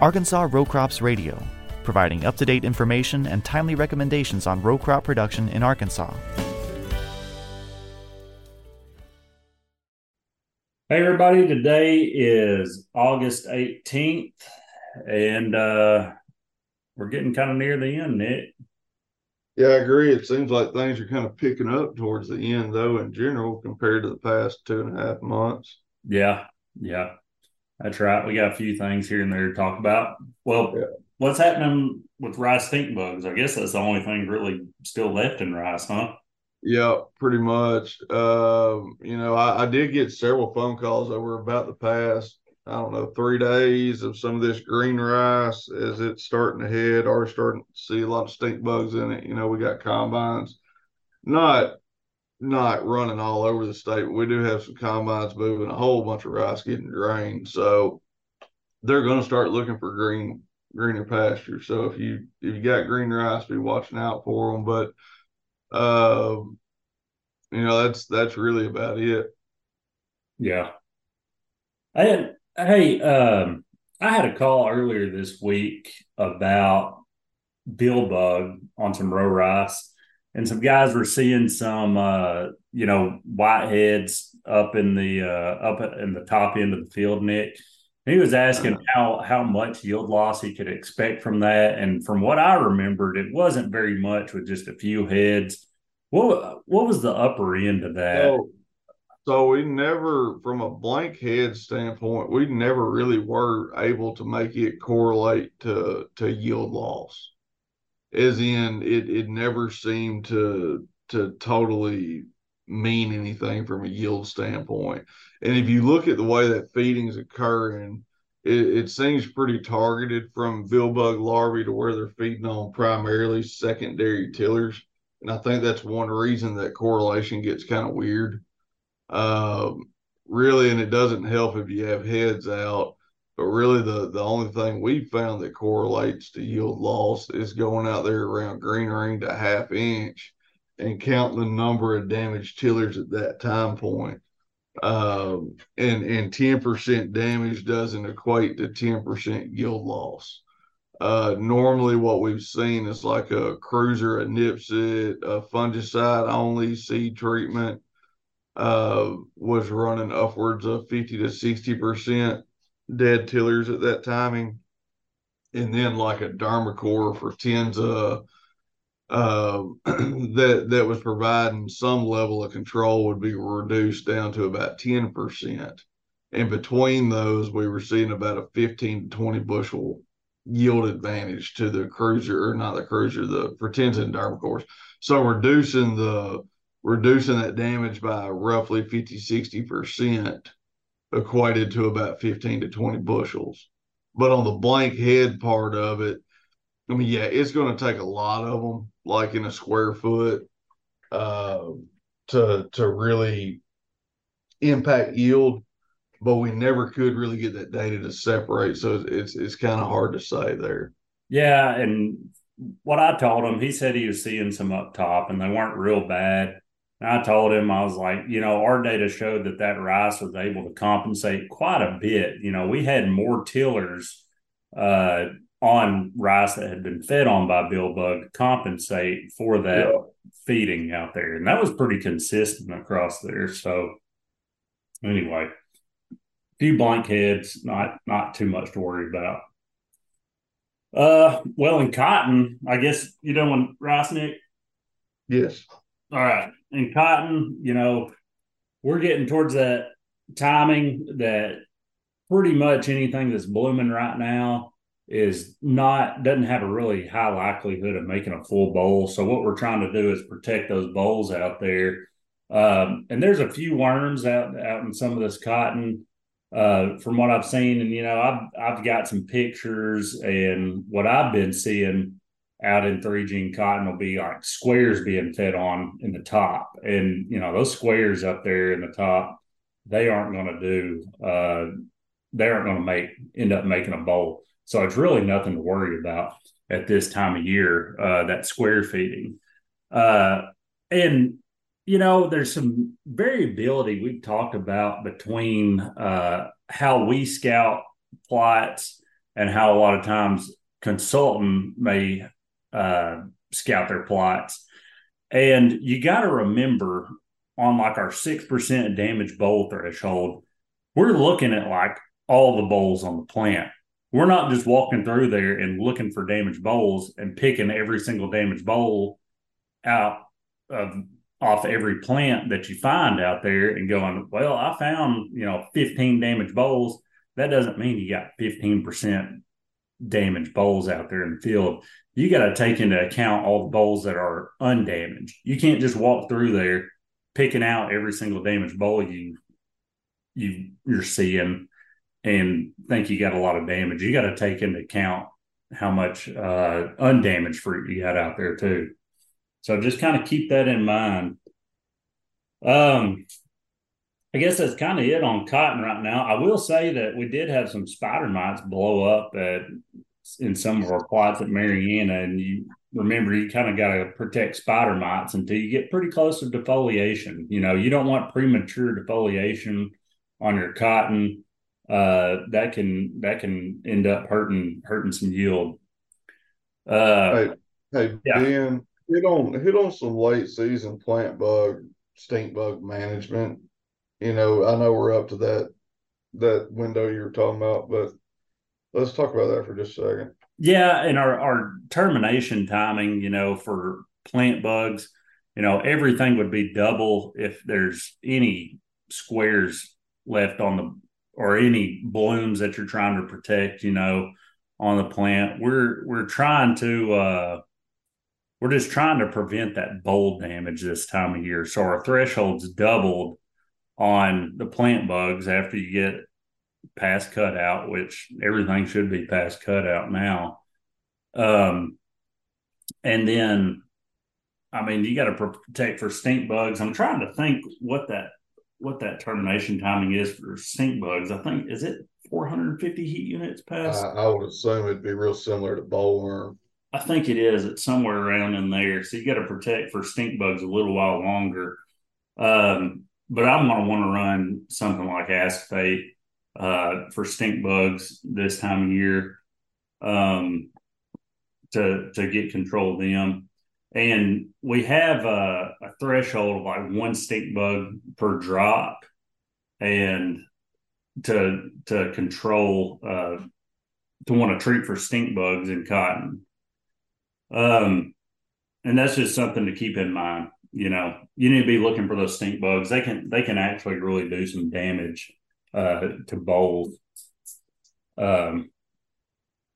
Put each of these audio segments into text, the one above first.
Arkansas Row Crops Radio, providing up to date information and timely recommendations on row crop production in Arkansas. Hey, everybody, today is August 18th, and uh, we're getting kind of near the end, Nick. Yeah, I agree. It seems like things are kind of picking up towards the end, though, in general, compared to the past two and a half months. Yeah, yeah, that's right. We got a few things here and there to talk about. Well, Yeah. what's happening with rice stink bugs? I guess that's the only thing really still left in rice, huh? Yeah, pretty much. Um, you know, I, I did get several phone calls over about the past, I don't know, three days of some of this green rice as it's starting to head or starting to see a lot of stink bugs in it. You know, we got combines, not not running all over the state, we do have some combines moving a whole bunch of rice getting drained. So they're going to start looking for green greener pasture. So if you if you got green rice, be watching out for them. But um, you know, that's that's really about it. Yeah. I hey, um, I had a call earlier this week about bill bug on some row rice, and some guys were seeing some, uh, you know, whiteheads up in the uh, up in the top end of the field, Nick. He was asking how how much yield loss he could expect from that, and from what I remembered, it wasn't very much with just a few heads. What what was the upper end of that? So, so we never, from a blank head standpoint, we never really were able to make it correlate to to yield loss. As in, it it never seemed to to totally mean anything from a yield standpoint. And if you look at the way that feeding's occurring, it, it seems pretty targeted from bill bug larvae to where they're feeding on primarily secondary tillers. And I think that's one reason that correlation gets kind of weird. Um, really, and it doesn't help if you have heads out. But really, the the only thing we found that correlates to yield loss is going out there around green ring to half inch and counting the number of damaged tillers at that time point. Um, and and ten percent damage doesn't equate to ten percent yield loss. Uh, normally, what we've seen is like a cruiser, a Nipsit, a fungicide only seed treatment uh, was running upwards of 50 to 60% dead tillers at that timing. And then like a Dermacor for tens of uh, that that was providing some level of control would be reduced down to about 10%. And between those, we were seeing about a 15 to 20 bushel yield advantage to the cruiser, or not the cruiser, the Fortenza and Dermacors. So reducing the reducing that damage by roughly 50, 60% equated to about 15 to 20 bushels. But on the blank head part of it, I mean, yeah, it's going to take a lot of them, like in a square foot, uh, to to really impact yield. But we never could really get that data to separate, so it's it's, it's kind of hard to say there. Yeah, and what I told him, he said he was seeing some up top, and they weren't real bad. And I told him, I was like, you know, our data showed that that rice was able to compensate quite a bit. You know, we had more tillers uh, on rice that had been fed on by bill bug to compensate for that Yeah. feeding out there, and that was pretty consistent across there. So, anyway, few blank heads, not not too much to worry about. Uh, well, in cotton, I guess you know when rice, Nick. Yes. All right. And cotton, you know, we're getting towards that timing that pretty much anything that's blooming right now is not doesn't have a really high likelihood of making a full boll. So what we're trying to do is protect those bolls out there. Um, and there's a few worms out out in some of this cotton uh, from what I've seen. And you know, I've I've got some pictures and what I've been seeing out in three gene cotton will be like squares being fed on in the top. And, you know, those squares up there in the top, they aren't going to do, uh, they aren't going to make, end up making a boll. So it's really nothing to worry about at this time of year, uh, that square feeding. Uh, and, you know, there's some variability we've talked about between uh, how we scout plots and how a lot of times consultant may uh, scout their plots. And you got to remember on like our 6% damage boll threshold, we're looking at like all the bolls on the plant. We're not just walking through there and looking for damaged bolls and picking every single damaged boll out of off every plant that you find out there and going, well, I found, you know, 15 damaged bolls. That doesn't mean you got 15% damaged bolls out there in the field. You got to take into account all the bolls that are undamaged. You can't just walk through there picking out every single damaged boll you you you're seeing and think you got a lot of damage. You got to take into account how much uh, undamaged fruit you got out there too. So just kind of keep that in mind. Um, I guess that's kind of it on cotton right now. I will say that we did have some spider mites blow up at in some of our plots at Marianna, and you remember you kind of got to protect spider mites until you get pretty close to defoliation. You know, you don't want premature defoliation on your cotton. Uh, that can that can end up hurting hurting some yield. Uh, hey, hey yeah. Ben, hit on hit on some late season plant bug stink bug management. You know, I know we're up to that that window you were talking about, but let's talk about that for just a second. Yeah, and our our termination timing, you know, for plant bugs, you know, everything would be double if there's any squares left on the or any blooms that you're trying to protect, you know, on the plant. We're we're trying to uh we're just trying to prevent that boll damage this time of year. So our threshold's doubled on the plant bugs after you get past cutout, which everything should be past cutout now. Um, and then, I mean, you got to protect for stink bugs. I'm trying to think what that what that termination timing is for stink bugs. I think is it 450 heat units past. I, I would assume it'd be real similar to bollworm. I think it is. It's somewhere around in there. So you got to protect for stink bugs a little while longer. Um, but I'm going to want to run something like acephate uh, for stink bugs this time of year um, to to get control of them. And we have a, a threshold of like one stink bug per drop, and to to control uh, to want to treat for stink bugs in cotton. Um, and that's just something to keep in mind. You know, you need to be looking for those stink bugs. They can they can actually really do some damage uh, to bolls. Um,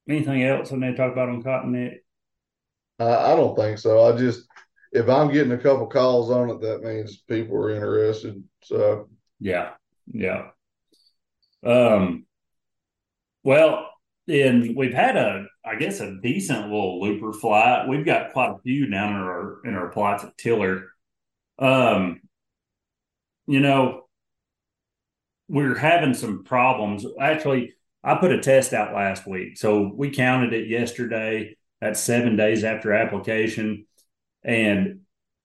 anything else I need to talk about on cotton Nick? I, I don't think so. I just if I'm getting a couple calls on it, that means people are interested. So yeah, yeah. Um, well, and we've had a, I guess, a decent little looper flight. We've got quite a few down in our in our plots at Tillar. Um, you know, we're having some problems. Actually, I put a test out last week, so we counted it yesterday. That's seven days after application, and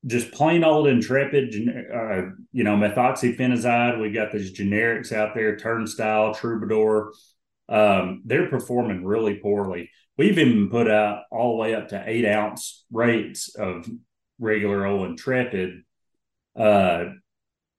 just plain old intrepid, uh, you know, methoxyfenozide. We got these generics out there, Turnstile, Troubadour um, they're performing really poorly. We've even put out all the way up to eight ounce rates of regular old intrepid. Uh,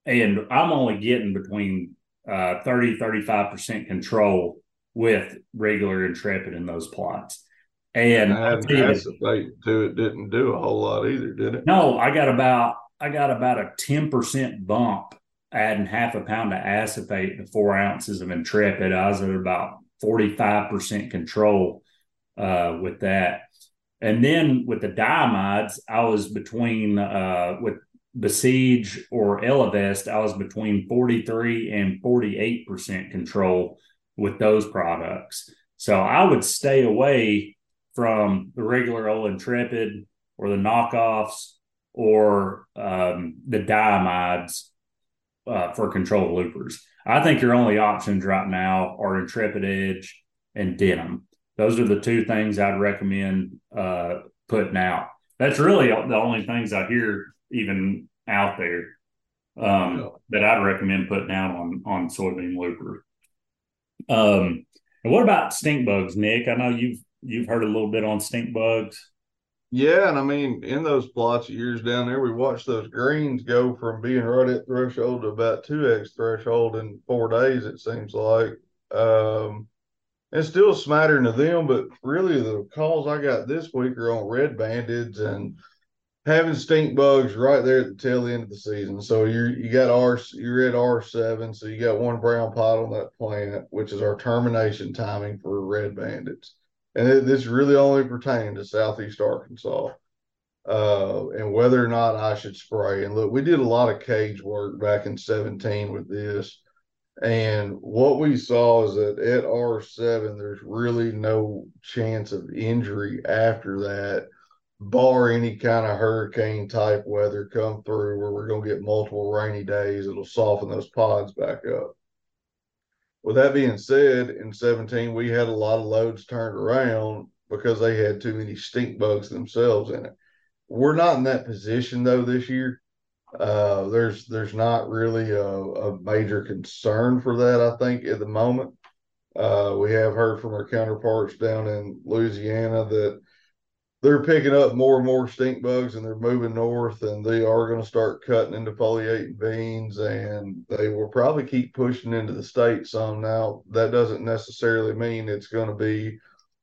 and I'm only getting between uh, 30, 35% control with regular intrepid in those plots. And I had acephate too. It didn't do a whole lot either, did it? No, I got about I got about a 10% bump adding half a pound of acephate to four ounces of intrepid. I was at about 45% control uh, with that. And then with the diamides, I was between uh, with Besiege or Elevest, I was between 43 and 48% control with those products. So I would stay away from the regular old Intrepid or the knockoffs or um, the diamides uh, for control loopers. I think your only options right now are Intrepid Edge and Denim. Those are the two things I'd recommend uh, putting out. That's really the only things I hear even out there um, that I'd recommend putting out on on soybean looper. Um, And what about stink bugs, Nick? I know you've you've heard a little bit on stink bugs. Yeah, and I mean, in those plots of years down there, we watched those greens go from being right at threshold to about two x threshold in four days. It seems like. Um, it's still smattering to them, but really the calls I got this week are on red bandeds and having stink bugs right there at the tail end of the season. So you you got R you're at R seven, so you got one brown pot on that plant, which is our termination timing for red bandeds, and it, this really only pertaining to southeast Arkansas. Uh, and whether or not I should spray. And look, we did a lot of cage work back in 17 with this. And what we saw is that at R7, there's really no chance of injury after that, bar any kind of hurricane type weather come through where we're going to get multiple rainy days. It'll soften those pods back up. With that being said, in 17, we had a lot of loads turned around because they had too many stink bugs themselves in it. We're not in that position though this year. Uh, there's there's not really a, a, major concern for that. I think at the moment, uh, we have heard from our counterparts down in Louisiana that they're picking up more and more stink bugs and they're moving north and they are going to start cutting into foliating beans and they will probably keep pushing into the state some now that doesn't necessarily mean it's going to be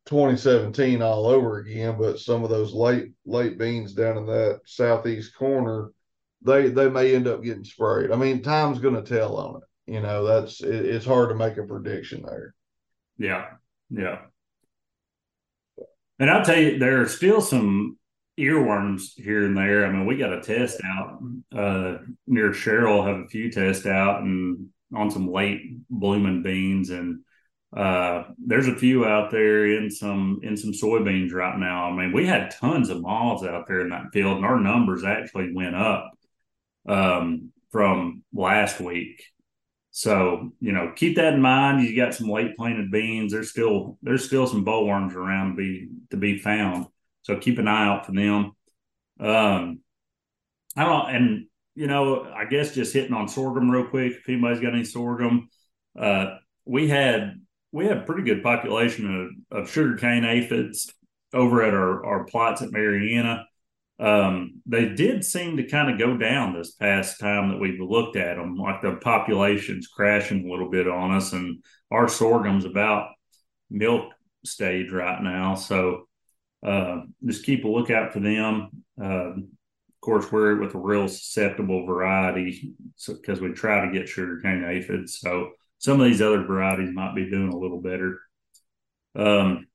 2017 all over again but some of those late late beans down in that southeast corner they they may end up getting sprayed. I mean, time's going to tell on it. You know, that's it, it's hard to make a prediction there. Yeah, yeah. And I'll tell you, there are still some earworms here and there. I mean, we got a test out uh, near Sherrill, have a few tests out and on some late blooming beans and uh, there's a few out there in some in some soybeans right now. I mean, we had tons of moths out there in that field, and our numbers actually went up um, from last week. So you know, keep that in mind. You got some late planted beans. There's still there's still some bollworms around to be to be found. So keep an eye out for them. Um, I don't, and you know, I guess just hitting on sorghum real quick. If anybody's got any sorghum, uh, we had we had a pretty good population of, of sugarcane aphids over at our, our plots at Marianna um, they did seem to kind of go down this past time that we've looked at them. Like the population's crashing a little bit on us, and our sorghum's about milk stage right now. So uh, just keep a lookout for them. Uh, of course, we're with a real susceptible variety because so, we try to get sugarcane aphids. So some of these other varieties might be doing a little better. Um,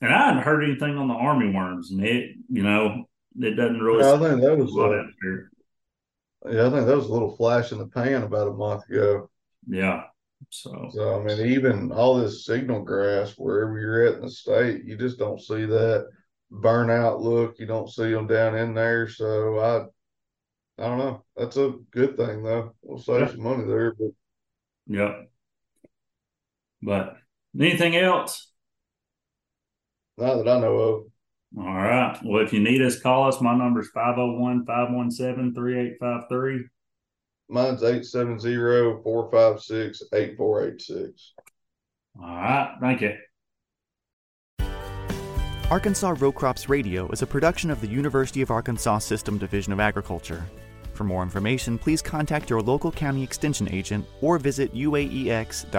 and I hadn't heard anything on the army worms, Nick. You know, it doesn't really. Yeah, I think that was. Uh, yeah, I think that was a little flash in the pan about a month ago. Yeah. So. So I mean, even all this signal grass, wherever you're at in the state, you just don't see that burnout look. You don't see them down in there. So I, I don't know. That's a good thing though. We'll save yeah. some money there. But yeah. But anything else? Not that I know of. All right. Well, if you need us, call us. My number is 501 517 3853. Mine's 870 456 8486. All right. Thank you. Arkansas Row Crops Radio is a production of the University of Arkansas System Division of Agriculture. For more information, please contact your local county extension agent or visit uaex.uada.edu.